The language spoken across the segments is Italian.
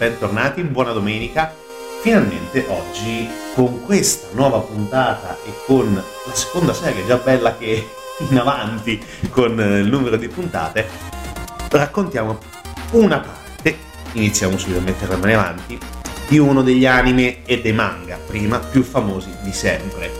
bentornati, buona domenica. Finalmente oggi con questa nuova puntata e con la seconda serie già bella che in avanti con il numero di puntate, raccontiamo una parte, iniziamo subito a metterla in avanti, di uno degli anime e dei manga prima più famosi di sempre.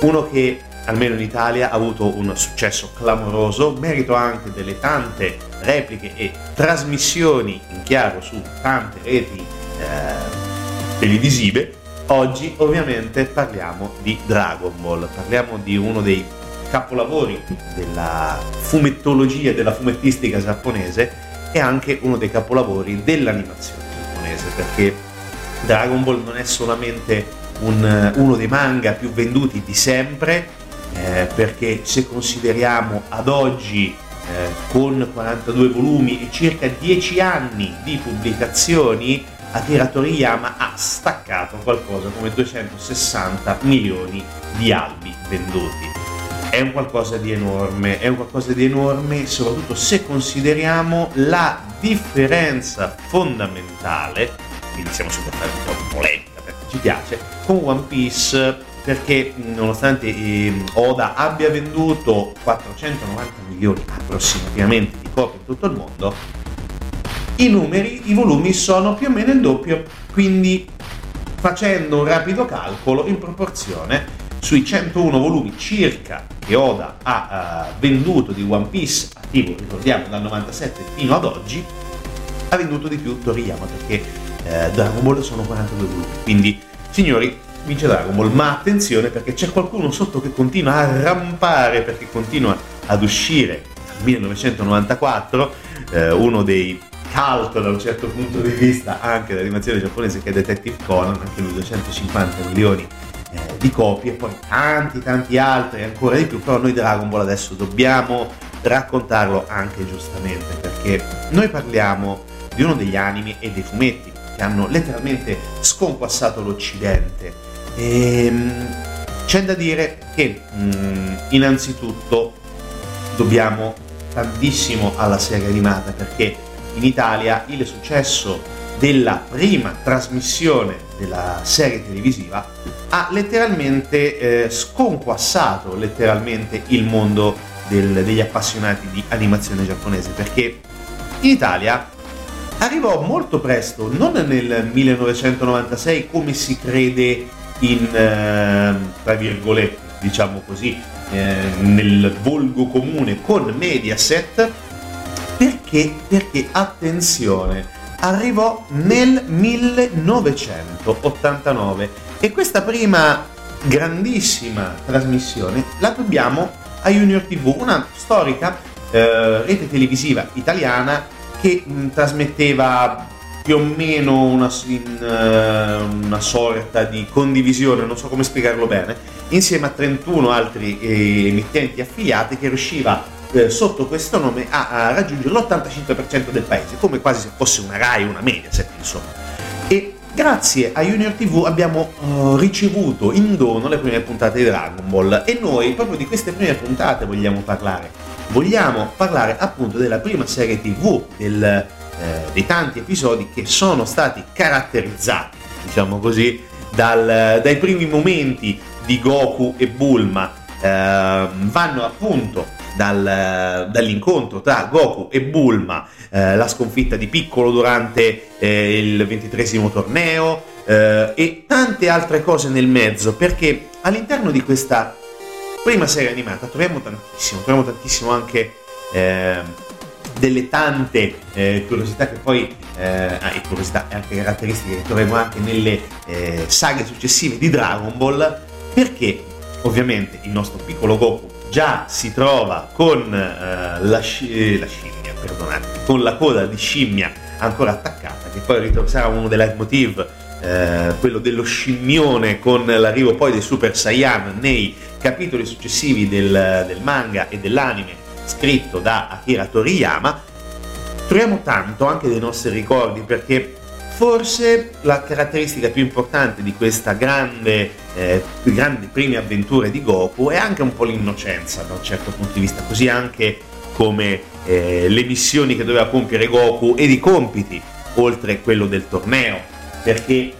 Uno che almeno in Italia ha avuto un successo clamoroso, merito anche delle tante repliche e trasmissioni in chiaro su tante reti eh, televisive. Oggi ovviamente parliamo di Dragon Ball, parliamo di uno dei capolavori della fumettologia, della fumettistica giapponese e anche uno dei capolavori dell'animazione giapponese, perché Dragon Ball non è solamente un, uno dei manga più venduti di sempre, eh, perché se consideriamo ad oggi eh, con 42 volumi e circa 10 anni di pubblicazioni, Akira Toriyama ha staccato qualcosa come 260 milioni di albi venduti. È un qualcosa di enorme, è un qualcosa di enorme soprattutto se consideriamo la differenza fondamentale, quindi siamo super fare un po' di polemica perché ci piace, con One Piece perché nonostante eh, Oda abbia venduto 490 milioni approssimativamente di copie in tutto il mondo, i numeri, i volumi sono più o meno il doppio, quindi facendo un rapido calcolo in proporzione sui 101 volumi circa che Oda ha uh, venduto di One Piece attivo, ricordiamo dal 97 fino ad oggi, ha venduto di più Toriyama perché uh, Dragon Ball sono 42 volumi. Quindi, signori, vince Dragon Ball, ma attenzione perché c'è qualcuno sotto che continua a rampare perché continua ad uscire dal 1994, eh, uno dei cult da un certo punto di vista anche dell'animazione giapponese che è Detective Conan, anche lui 250 milioni eh, di copie, poi tanti tanti altri ancora di più, però noi Dragon Ball adesso dobbiamo raccontarlo anche giustamente perché noi parliamo di uno degli animi e dei fumetti che hanno letteralmente sconquassato l'Occidente ehm, c'è da dire che mh, mm, innanzitutto dobbiamo tantissimo alla serie animata perché in Italia il successo della prima trasmissione della serie televisiva ha letteralmente eh, sconquassato letteralmente il mondo del, degli appassionati di animazione giapponese perché in Italia arrivò molto presto, non nel 1996 come si crede in, eh, tra virgolette, diciamo così, eh, nel volgo comune con Mediaset, perché, perché attenzione, arrivò nel 1989 e questa prima grandissima trasmissione la dobbiamo a Junior TV, una storica eh, rete televisiva italiana che mh, trasmetteva più o meno una, in, uh, una, sorta di condivisione, non so come spiegarlo bene, insieme a 31 altri eh, emittenti affiliati che riusciva eh, sotto questo nome a, a, raggiungere l'85% del paese, come quasi se fosse una RAI, una Mediaset, insomma. E grazie a Junior TV abbiamo uh, ricevuto in dono le prime puntate di Dragon Ball e noi proprio di queste prime puntate vogliamo parlare. Vogliamo parlare appunto della prima serie TV del eh, dei tanti episodi che sono stati caratterizzati, diciamo così, dal, dai primi momenti di Goku e Bulma. Eh, vanno appunto dal, dall'incontro tra Goku e Bulma, eh, la sconfitta di Piccolo durante eh, il ventitresimo torneo eh, e tante altre cose nel mezzo, perché all'interno di questa prima serie animata troviamo tantissimo, troviamo tantissimo anche eh, delle tante eh, curiosità che poi, eh, ah, e curiosità e anche caratteristiche che troviamo anche nelle eh, saghe successive di Dragon Ball, perché ovviamente il nostro piccolo Goku già si trova con eh, la, sci- eh, la, scimmia, perdonate, con la coda di scimmia ancora attaccata, che poi sarà uno dei leitmotiv, eh, quello dello scimmione con l'arrivo poi dei Super Saiyan nei capitoli successivi del, del manga e dell'anime scritto da Akira Toriyama, troviamo tanto anche dei nostri ricordi perché forse la caratteristica più importante di questa grande, eh, grandi prime avventure di Goku è anche un po' l'innocenza da un certo punto di vista, così anche come eh, le missioni che doveva compiere Goku ed i compiti oltre quello del torneo, perché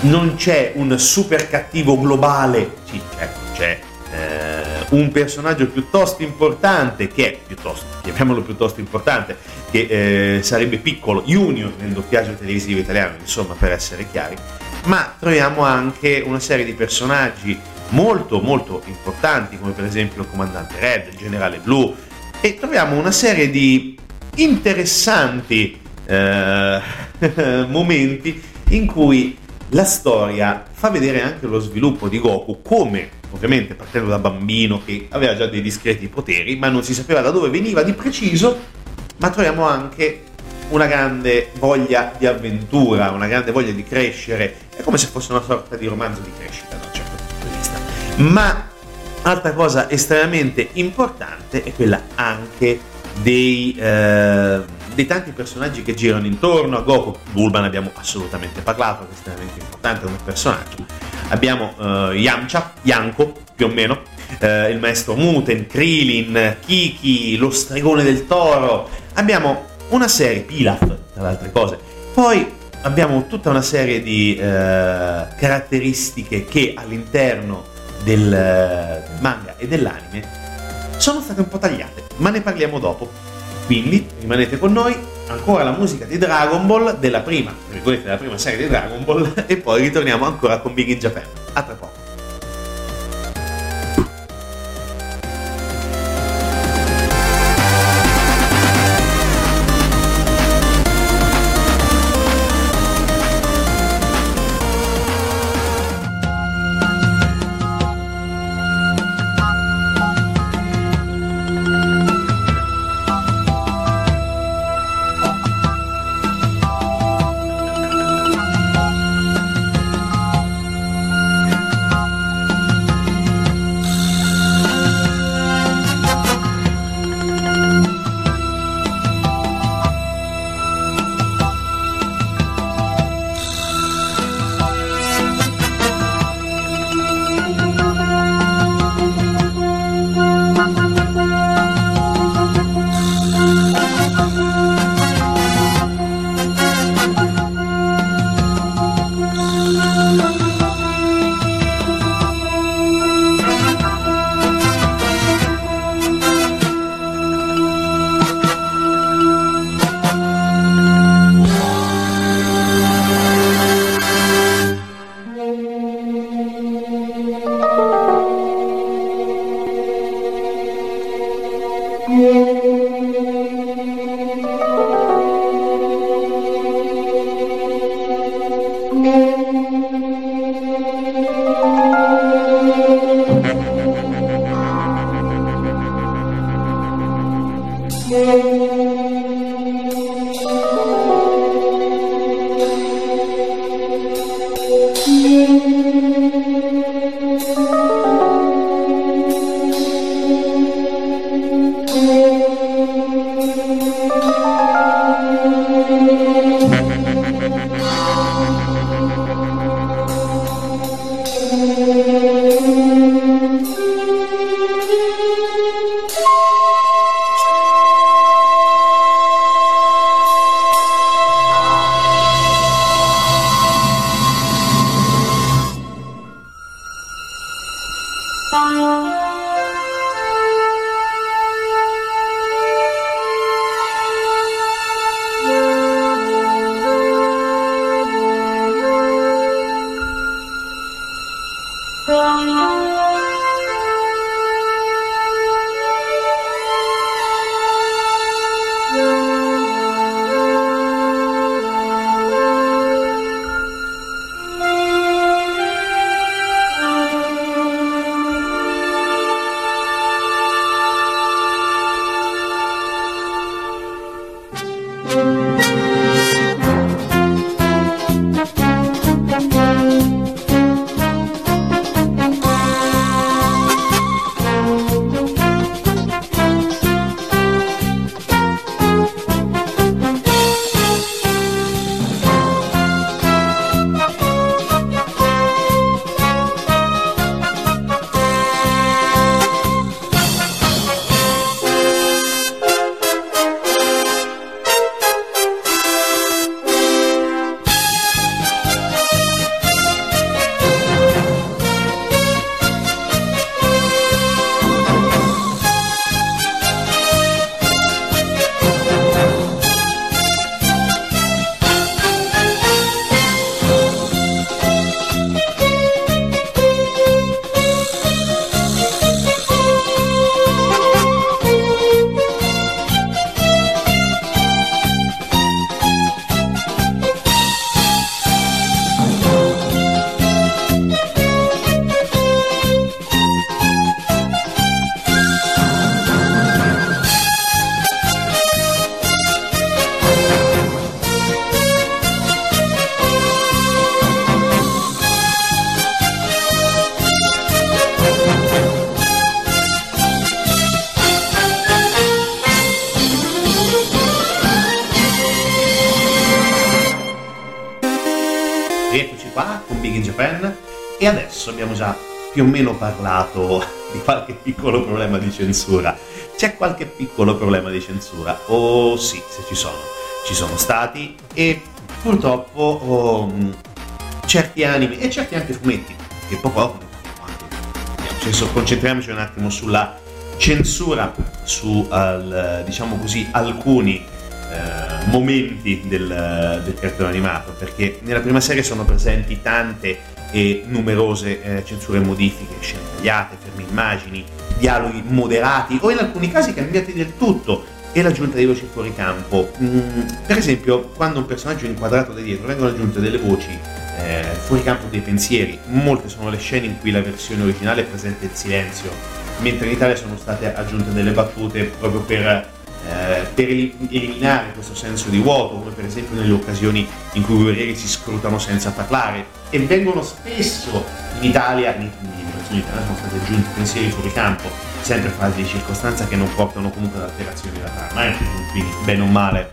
non c'è un super cattivo globale, sì certo c'è eh, un personaggio piuttosto importante che è piuttosto, chiamiamolo piuttosto importante, che eh, sarebbe piccolo, junior nel doppiaggio televisivo italiano, insomma per essere chiari, ma troviamo anche una serie di personaggi molto molto importanti come per esempio il comandante Red, il generale Blu e troviamo una serie di interessanti eh, momenti in cui la storia fa vedere anche lo sviluppo di Goku come ovviamente partendo da bambino che aveva già dei discreti poteri ma non si sapeva da dove veniva di preciso ma troviamo anche una grande voglia di avventura, una grande voglia di crescere, è come se fosse una sorta di romanzo di crescita da un certo punto di vista. Ma altra cosa estremamente importante è quella anche dei, eh, dei tanti personaggi che girano intorno a Goku. Bulban abbiamo assolutamente parlato, che è estremamente importante come personaggio. Abbiamo eh, Yamcha, Yanko più o meno, eh, il maestro Muten, Krillin, Kiki, lo stregone del toro. Abbiamo una serie, Pilaf, tra le altre cose. Poi abbiamo tutta una serie di eh, caratteristiche che all'interno del manga e dell'anime sono state un po' tagliate, ma ne parliamo dopo. Quindi rimanete con noi, ancora la musica di Dragon Ball della prima, della prima serie di Dragon Ball e poi ritorniamo ancora con Big in Japan. A tra poco. Fa con Big in Japan e adesso abbiamo già più o meno parlato di qualche piccolo problema di censura. C'è qualche piccolo problema di censura? Oh sì, se ci sono. Ci sono stati e purtroppo oh, certi anime e certi anche fumetti, che poco cioè, concentriamoci un attimo sulla censura su al, diciamo così alcuni eh, momenti del, del, cartone animato perché nella prima serie sono presenti tante e numerose eh, censure e modifiche, scene tagliate, ferme immagini, dialoghi moderati o in alcuni casi cambiati del tutto e l'aggiunta di voci fuori campo. Mm, per esempio, quando un personaggio è inquadrato da dietro vengono aggiunte delle voci eh, fuori campo dei pensieri. Molte sono le scene in cui la versione originale presenta il silenzio, mentre in Italia sono state aggiunte delle battute proprio per eh, per eliminare questo senso di vuoto, come per esempio nelle occasioni in cui i guerrieri si scrutano senza parlare e vengono spesso in Italia, in, in sono stati aggiunti pensieri fuori campo, sempre frasi di circostanza che non portano comunque ad alterazioni della trama, eh? quindi bene o male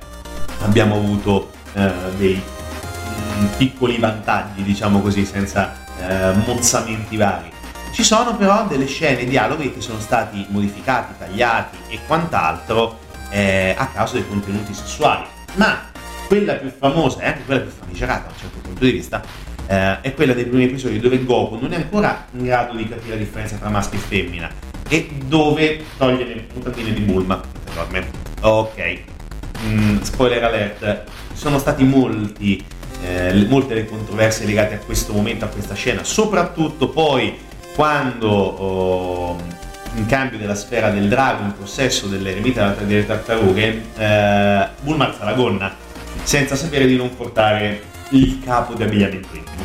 abbiamo avuto eh, dei mm, piccoli vantaggi, diciamo così, senza eh, mozzamenti vari. Ci sono però delle scene, dialoghi che sono stati modificati, tagliati e quant'altro eh, a causa dei contenuti sessuali. Ma quella più famosa e anche quella più famigerata da un certo punto di vista eh, è quella dei primi episodi dove Goku non è ancora in grado di capire la differenza tra maschio e femmina e dove toglie le puntatine di Bulma. Ok, mm, spoiler alert, sono stati molti, eh, molte le controversie legate a questo momento, a questa scena, soprattutto poi quando oh, in cambio della sfera del drago in possesso dell'eremita delle tartarughe, eh, Bulma alza la gonna senza sapere di non portare il capo di abbigliamento intimo.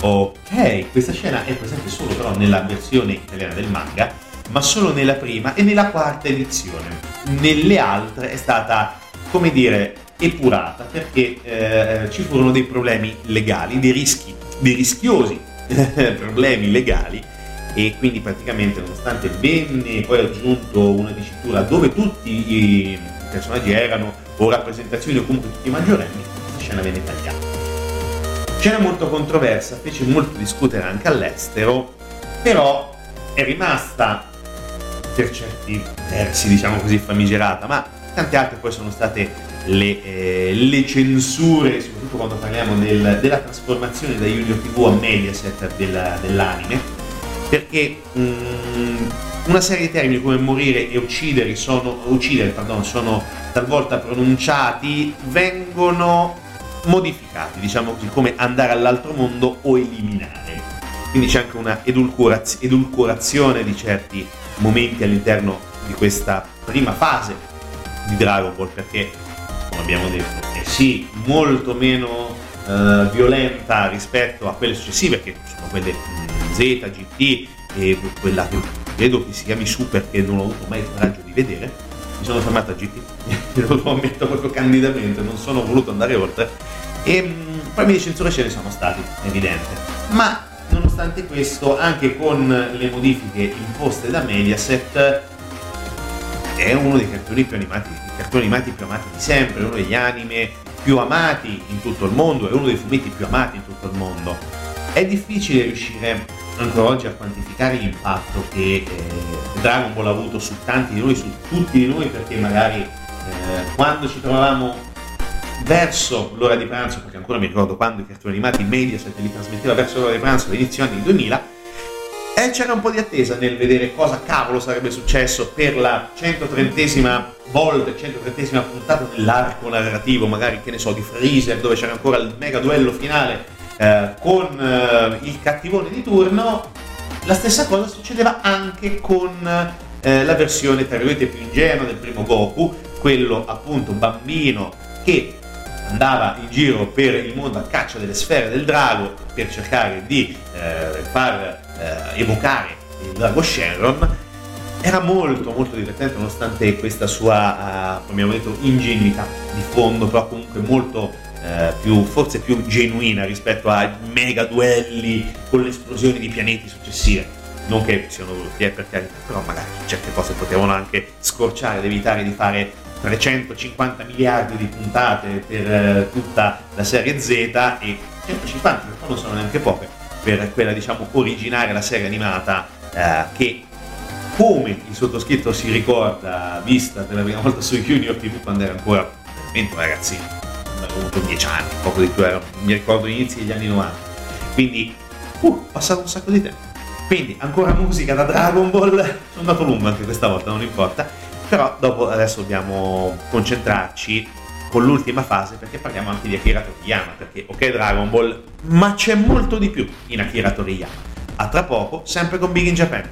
Ok, questa scena è presente solo però nella versione italiana del manga, ma solo nella prima e nella quarta edizione. Nelle altre è stata, come dire, epurata perché eh, ci furono dei problemi legali, dei rischi, dei rischiosi problemi legali e quindi praticamente nonostante venne poi aggiunto una dicitura dove tutti i personaggi erano o rappresentazioni o comunque tutti i maggiorenni, questa scena venne tagliata. Scena molto controversa, fece molto discutere anche all'estero, però è rimasta per certi versi, diciamo così, famigerata, ma tante altre poi sono state le, eh, le censure, soprattutto quando parliamo del, della trasformazione da Junior TV a Mediaset della, dell'anime, perché um, una serie di termini come morire e uccidere sono, uccidere, pardon, sono talvolta pronunciati, vengono modificati, diciamo così, come andare all'altro mondo o eliminare. Quindi c'è anche una edulcoraz- edulcorazione di certi momenti all'interno di questa prima fase di Dragon Ball, perché, come abbiamo detto, è sì molto meno uh, violenta rispetto a quelle successive, che sono quelle Z, GT e quella che credo che si chiami Super che non ho avuto mai il coraggio di vedere. Mi sono fermato a GT, lo ammetto proprio candidamente, non sono voluto andare oltre. E mh, problemi di censura ce ne sono stati, evidente. Ma nonostante questo, anche con le modifiche imposte da Mediaset, è uno dei cartoni più animati, cartoni animati più amati di sempre, uno degli anime più amati in tutto il mondo, è uno dei fumetti più amati in tutto il mondo. È difficile riuscire ancora oggi a quantificare l'impatto che eh, Dragon Ball ha avuto su tanti di noi, su tutti di noi, perché magari eh, quando ci trovavamo verso l'ora di pranzo, perché ancora mi ricordo quando i cartoni animati Mediaset li trasmetteva verso l'ora di pranzo all'inizio anni 2000, e c'era un po' di attesa nel vedere cosa cavolo sarebbe successo per la 130esima volta, 130esima puntata dell'arco narrativo, magari che ne so, di Freezer, dove c'era ancora il mega duello finale eh, con eh, il cattivone di turno, la stessa cosa succedeva anche con eh, la versione tra virgolette più ingenua del primo Goku, quello appunto bambino che andava in giro per il mondo a caccia delle sfere del drago per cercare di eh, far eh, evocare il drago Shenron era molto molto divertente nonostante questa sua, come abbiamo detto, ingenuità di fondo, però comunque molto eh, più, forse più genuina rispetto ai mega duelli con le esplosioni di pianeti successive. Non che siano brutti, eh, per carità, però magari certe cose potevano anche scorciare ed evitare di fare 350 miliardi di puntate per eh, tutta la serie Z e 150, che non sono neanche poche, per quella diciamo originaria, la serie animata eh, che come il sottoscritto si ricorda vista per la prima volta su Junior TV quando era ancora veramente un ragazzino, avevo avuto 10 anni, poco di più, ero, mi ricordo inizi degli anni 90. Quindi, uh, passato un sacco di tempo. Quindi, ancora musica da Dragon Ball, sono andato lungo anche questa volta, non importa, però dopo adesso dobbiamo concentrarci con l'ultima fase perché parliamo anche di Akira Toriyama, perché ok Dragon Ball, ma c'è molto di più in Akira Toriyama. A tra poco, sempre con Big in Japan.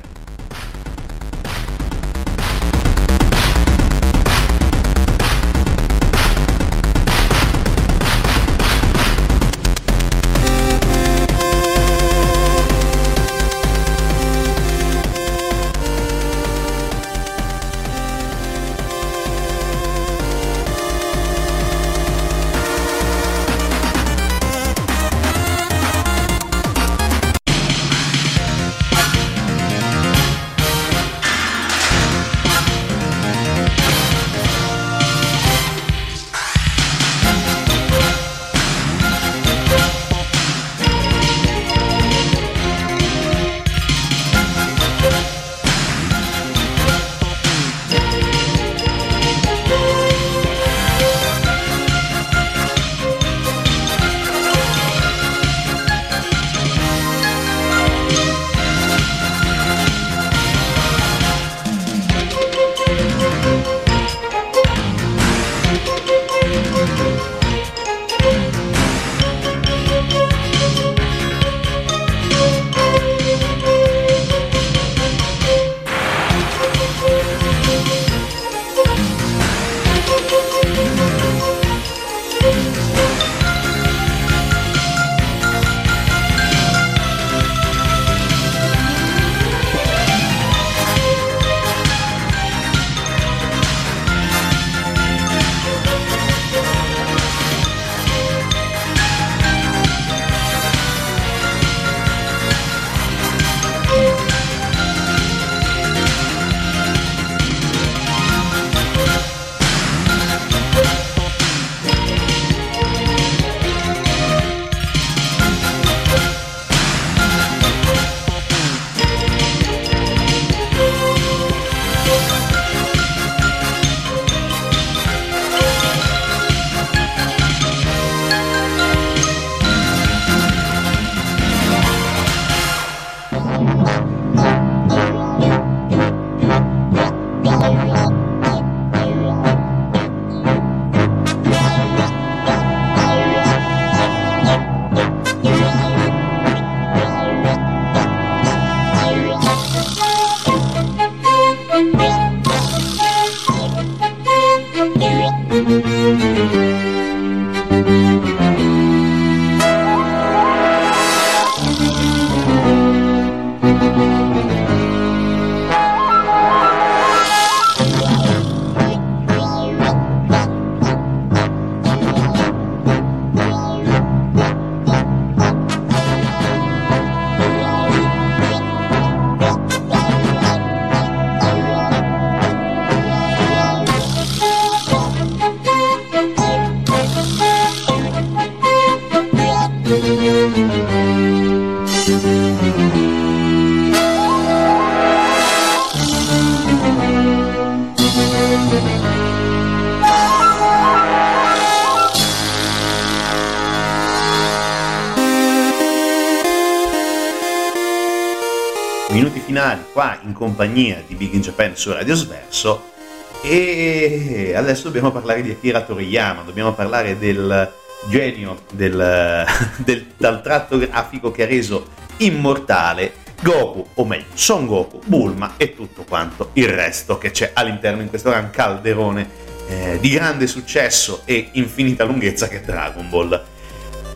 Compagnia di Big in Japan su Radio Sverso e adesso dobbiamo parlare di Akira Toriyama, dobbiamo parlare del genio del, del, dal tratto grafico che ha reso immortale Goku, o meglio Son Goku, Bulma e tutto quanto il resto che c'è all'interno in questo gran calderone eh, di grande successo e infinita lunghezza che è Dragon Ball.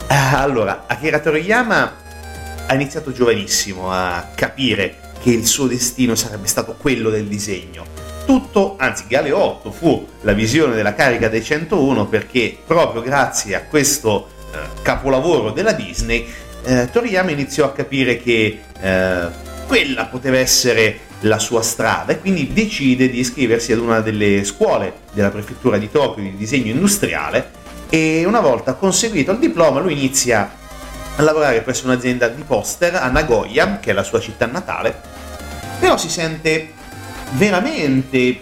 Eh, allora, Akira Toriyama ha iniziato giovanissimo a capire che il suo destino sarebbe stato quello del disegno. Tutto, anzi Galeotto fu la visione della carica dei 101 perché proprio grazie a questo eh, capolavoro della Disney eh, Toriyama iniziò a capire che eh, quella poteva essere la sua strada e quindi decide di iscriversi ad una delle scuole della prefettura di Tokyo di disegno industriale e una volta conseguito il diploma lui inizia a lavorare presso un'azienda di poster a Nagoya, che è la sua città natale, però si sente veramente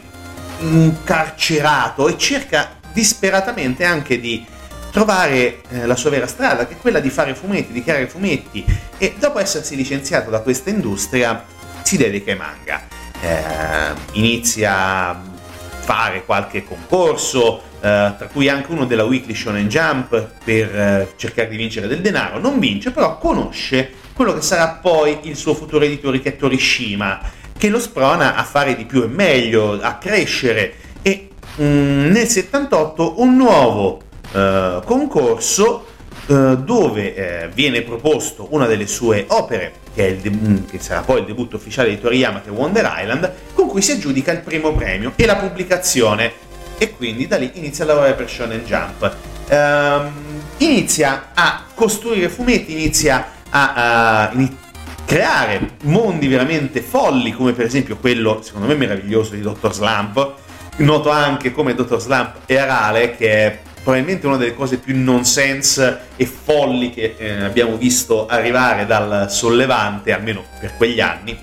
incarcerato e cerca disperatamente anche di trovare eh, la sua vera strada, che è quella di fare fumetti, di creare fumetti e dopo essersi licenziato da questa industria si dedica ai manga. Eh, inizia a fare qualche concorso, tra cui anche uno della Weekly Shonen Jump per eh, cercare di vincere del denaro. Non vince, però conosce quello che sarà poi il suo futuro editore che è Torishima, che lo sprona a fare di più e meglio, a crescere e mh, mm, nel 78 un nuovo eh, concorso eh, dove eh, viene proposto una delle sue opere, che, de- mm, che, sarà poi il debutto ufficiale di Toriyama, che è Wonder Island, con cui si aggiudica il primo premio e la pubblicazione. E quindi da lì inizia a lavorare per Shonen Jump. Um, inizia a costruire fumetti, inizia a, a in- creare mondi veramente folli, come per esempio quello, secondo me meraviglioso, di Dr. Slump. Noto anche come Dr. Slump e Arale, che è probabilmente una delle cose più nonsense e folli che eh, abbiamo visto arrivare dal sollevante, almeno per quegli anni,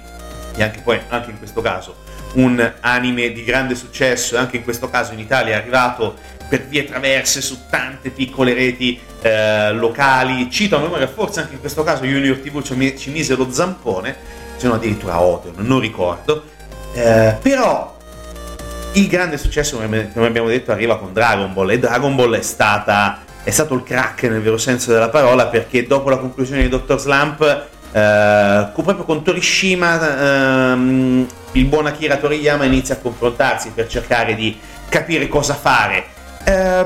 e anche poi, anche in questo caso, un anime di grande successo, e anche in questo caso in Italia è arrivato per vie traverse su tante piccole reti eh, locali. Cito a memoria, forse anche in questo caso Junior TV ci mise lo zampone, se no addirittura Odeon, non ricordo. Eh, però il grande successo, come abbiamo detto, arriva con Dragon Ball e Dragon Ball è, stata, è stato il crack nel vero senso della parola perché dopo la conclusione di Dr. Slump, eh, proprio con Torishima, eh, il buon Akira Toriyama inizia a confrontarsi per cercare di capire cosa fare. Eh,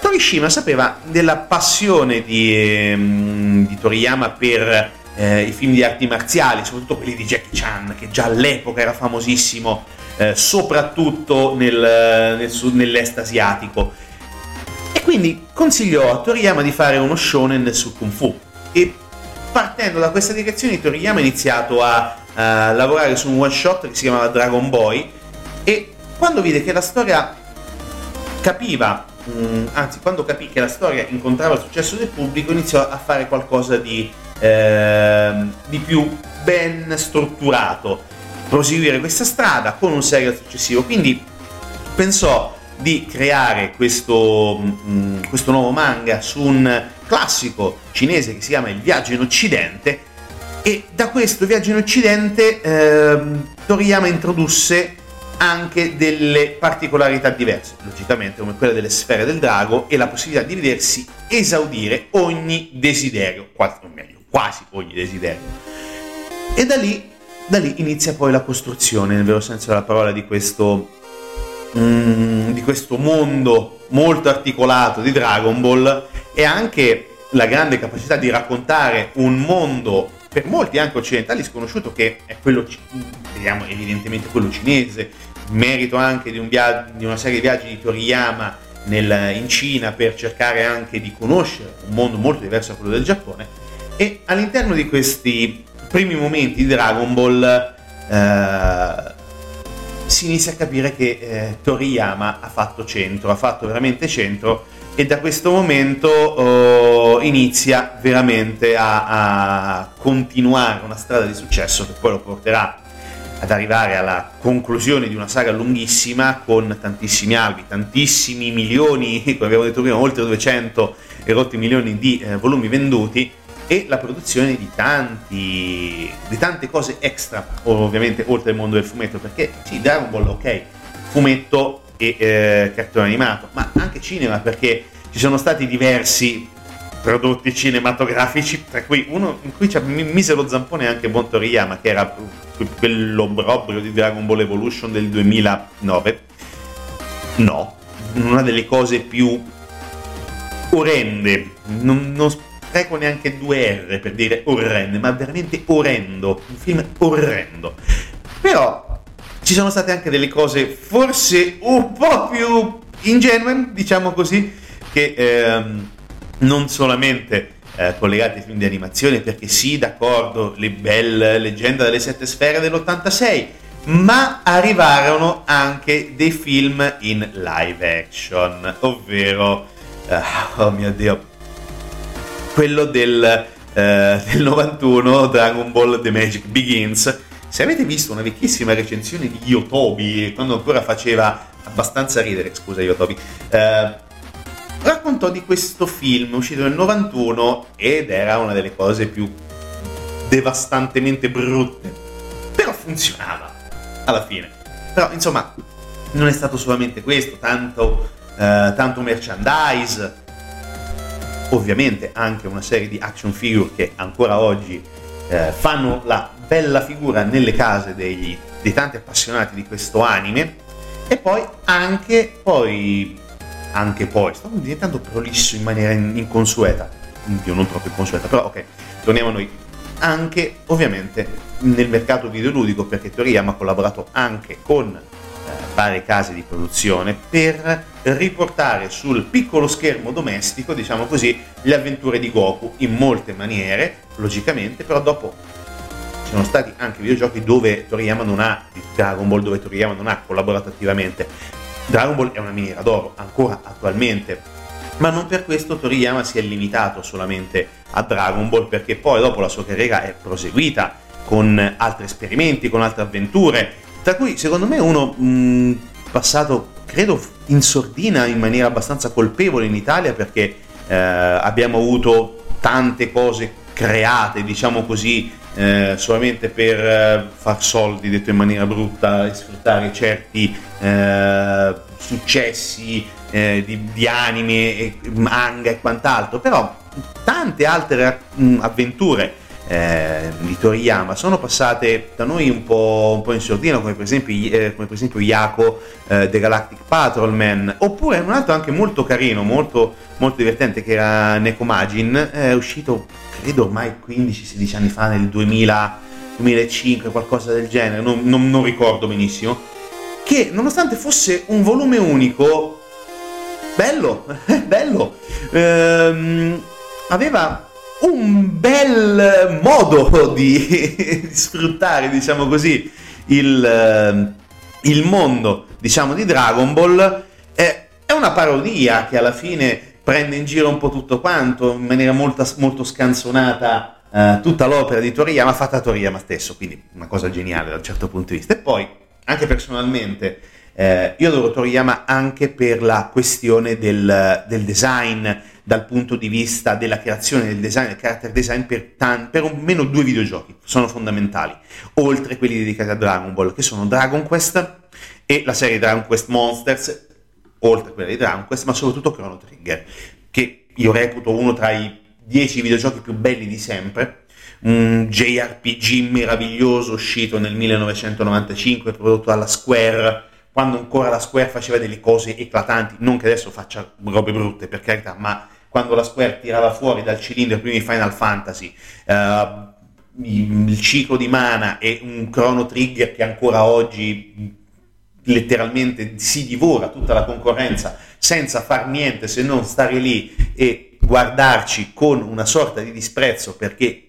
Torishima sapeva della passione di, ehm, di Toriyama per eh, i film di arti marziali, soprattutto quelli di Jackie Chan, che già all'epoca era famosissimo eh, soprattutto nel, nel, nell'est asiatico. E quindi consigliò a Toriyama di fare uno shonen su Kung Fu. E partendo da questa direzione Toriyama ha iniziato a, a lavorare su un one shot che si chiamava Dragon Boy e quando vide che la storia capiva, mm, anzi quando capì che la storia incontrava il successo del pubblico iniziò a fare qualcosa di, eh, di più ben strutturato proseguire questa strada con un serial successivo. Quindi pensò di creare questo, mm, questo nuovo manga su un classico cinese che si chiama Il viaggio in Occidente e da questo viaggio in Occidente eh, Toriyama introdusse anche delle particolarità diverse, logicamente come quella delle sfere del drago e la possibilità di vedersi esaudire ogni desiderio, quasi, o meglio, quasi ogni desiderio. E da lì da lì inizia poi la costruzione, nel vero senso della parola, di questo, mm, di questo mondo molto articolato di Dragon Ball e anche la grande capacità di raccontare un mondo per molti anche occidentali sconosciuto che è quello, vediamo evidentemente quello cinese, merito anche di, un via- di una serie di viaggi di Toriyama nel, in Cina per cercare anche di conoscere un mondo molto diverso da quello del Giappone. E all'interno di questi primi momenti di Dragon Ball eh, si inizia a capire che eh, Toriyama ha fatto centro, ha fatto veramente centro e da questo momento oh, inizia veramente a, a, continuare una strada di successo che poi lo porterà ad arrivare alla conclusione di una saga lunghissima con tantissimi albi, tantissimi milioni, come abbiamo detto prima, oltre 200 e rotti milioni di eh, volumi venduti e la produzione di, tanti, di tante cose extra, ovviamente oltre al mondo del fumetto, perché sì, Dragon Ball, ok, fumetto e eh, cartone animato, ma anche cinema, perché ci sono stati diversi prodotti cinematografici, tra cui uno in cui mi mise lo zampone anche Bon Toriyama, che era quell'obbrobrio di Dragon Ball Evolution del 2009. No, una delle cose più orrende, non, non, spreco neanche due R per dire orrendo, ma veramente orrendo, un film orrendo. Però ci sono state anche delle cose forse un po' più ingenue, diciamo così, che ehm, non solamente eh, collegate ai film di animazione, perché sì, d'accordo, le belle leggenda delle sette sfere dell'86, ma arrivarono anche dei film in live action, ovvero, uh, oh mio dio, quello del eh, del 91, Dragon Ball The Magic Begins. Se avete visto una vecchissima recensione di Yotobi, quando ancora faceva abbastanza ridere, scusa Yotobi, eh, raccontò di questo film uscito nel 91 ed era una delle cose più devastantemente brutte, però funzionava alla fine. Però insomma non è stato solamente questo, tanto, eh, tanto merchandise, ovviamente anche una serie di action figure che ancora oggi eh, fanno la bella figura nelle case degli, dei tanti appassionati di questo anime. E poi anche poi anche poi sto diventando prolisso in maniera inconsueta. Io non troppo inconsueta però ok torniamo a noi. Anche ovviamente nel mercato videoludico perché Toriyama ha collaborato anche con varie case di produzione per riportare sul piccolo schermo domestico, diciamo così, le avventure di Goku in molte maniere, logicamente, però dopo ci sono stati anche videogiochi dove Toriyama non ha, Dragon Ball dove Toriyama non ha collaborato attivamente. Dragon Ball è una miniera d'oro, ancora attualmente, ma non per questo Toriyama si è limitato solamente a Dragon Ball, perché poi dopo la sua carriera è proseguita con altri esperimenti, con altre avventure, tra cui secondo me uno mh, passato credo in sordina in maniera abbastanza colpevole in Italia perché eh, abbiamo avuto tante cose create, diciamo così, eh, solamente per eh, far soldi, detto in maniera brutta, e sfruttare certi eh, successi eh, di, di, anime, manga e quant'altro, però tante altre mh, avventure eh, di Toriyama sono passate da noi un po', un po in sordina come per esempio, eh, come per esempio Yako eh, The Galactic Patrolman oppure un altro anche molto carino molto, molto divertente che era Nekomagin è uscito credo ormai 15-16 anni fa nel 2000, 2005 qualcosa del genere non, non, non ricordo benissimo che nonostante fosse un volume unico bello bello ehm, aveva un bel modo di sfruttare, diciamo così, il, eh, il mondo, diciamo, di Dragon Ball. È, è, una parodia che alla fine prende in giro un po' tutto quanto, in maniera molto, molto scanzonata, Uh, tutta l'opera di Toriyama fatta a Toriyama stesso, quindi una cosa geniale da un certo punto di vista. E poi, anche personalmente, eh, io adoro Toriyama anche per la questione del, del design, dal punto di vista della creazione del design, del character design per, tan- per almeno due videogiochi, sono fondamentali, oltre quelli dedicati a Dragon Ball, che sono Dragon Quest e la serie Dragon Quest Monsters, oltre a quella di Dragon Quest, ma soprattutto Chrono Trigger, che io reputo uno tra i dieci videogiochi più belli di sempre, un JRPG meraviglioso uscito nel 1995, prodotto dalla Square, quando ancora la Square faceva delle cose eclatanti, non che adesso faccia robe brutte per carità, ma quando la Square tirava fuori dal cilindro i primi Final Fantasy, uh, il ciclo di mana e un Chrono Trigger che ancora oggi letteralmente si divora tutta la concorrenza senza far niente se non stare lì e guardarci con una sorta di disprezzo perché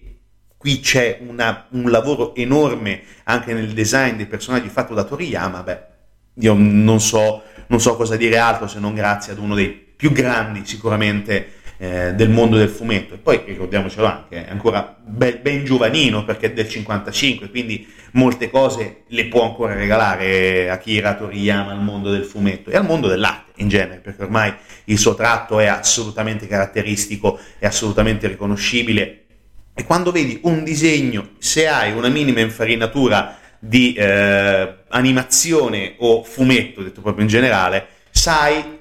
qui c'è una, un lavoro enorme anche nel design dei personaggi fatto da Toriyama, beh, io non so, non so cosa dire altro se non grazie ad uno dei più grandi sicuramente eh, del mondo del fumetto. E poi ricordiamocelo anche, è ancora ben, ben giovanino perché è del 55, quindi molte cose le può ancora regalare Akira Toriyama al mondo del fumetto e al mondo dell'arte in genere, perché ormai il suo tratto è assolutamente caratteristico, è assolutamente riconoscibile. E quando vedi un disegno, se hai una minima infarinatura di eh, animazione o fumetto, detto proprio in generale, sai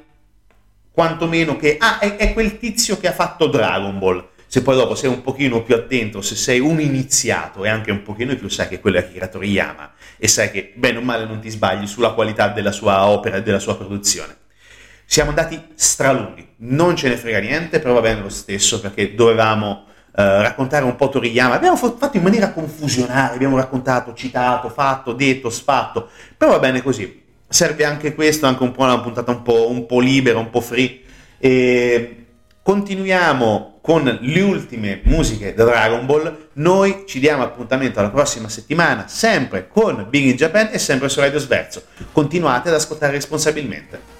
quantomeno che ah, è, è, quel tizio che ha fatto Dragon Ball. Se poi dopo sei un pochino più attento, se sei un iniziato e anche un pochino più sai che quello è Akira Toriyama e sai che bene o male non ti sbagli sulla qualità della sua opera e della sua produzione. Siamo andati stralunghi, non ce ne frega niente, però va bene lo stesso perché dovevamo raccontare un po' Toriyama. Abbiamo fatto in maniera confusionale, abbiamo raccontato, citato, fatto, detto, sfatto, però va bene così serve anche questo, anche un po' una puntata un po', un po libera, un po' free. E continuiamo con le ultime musiche da Dragon Ball. Noi ci diamo appuntamento alla prossima settimana, sempre con Big in Japan e sempre su Radio Sverso. Continuate ad ascoltare responsabilmente.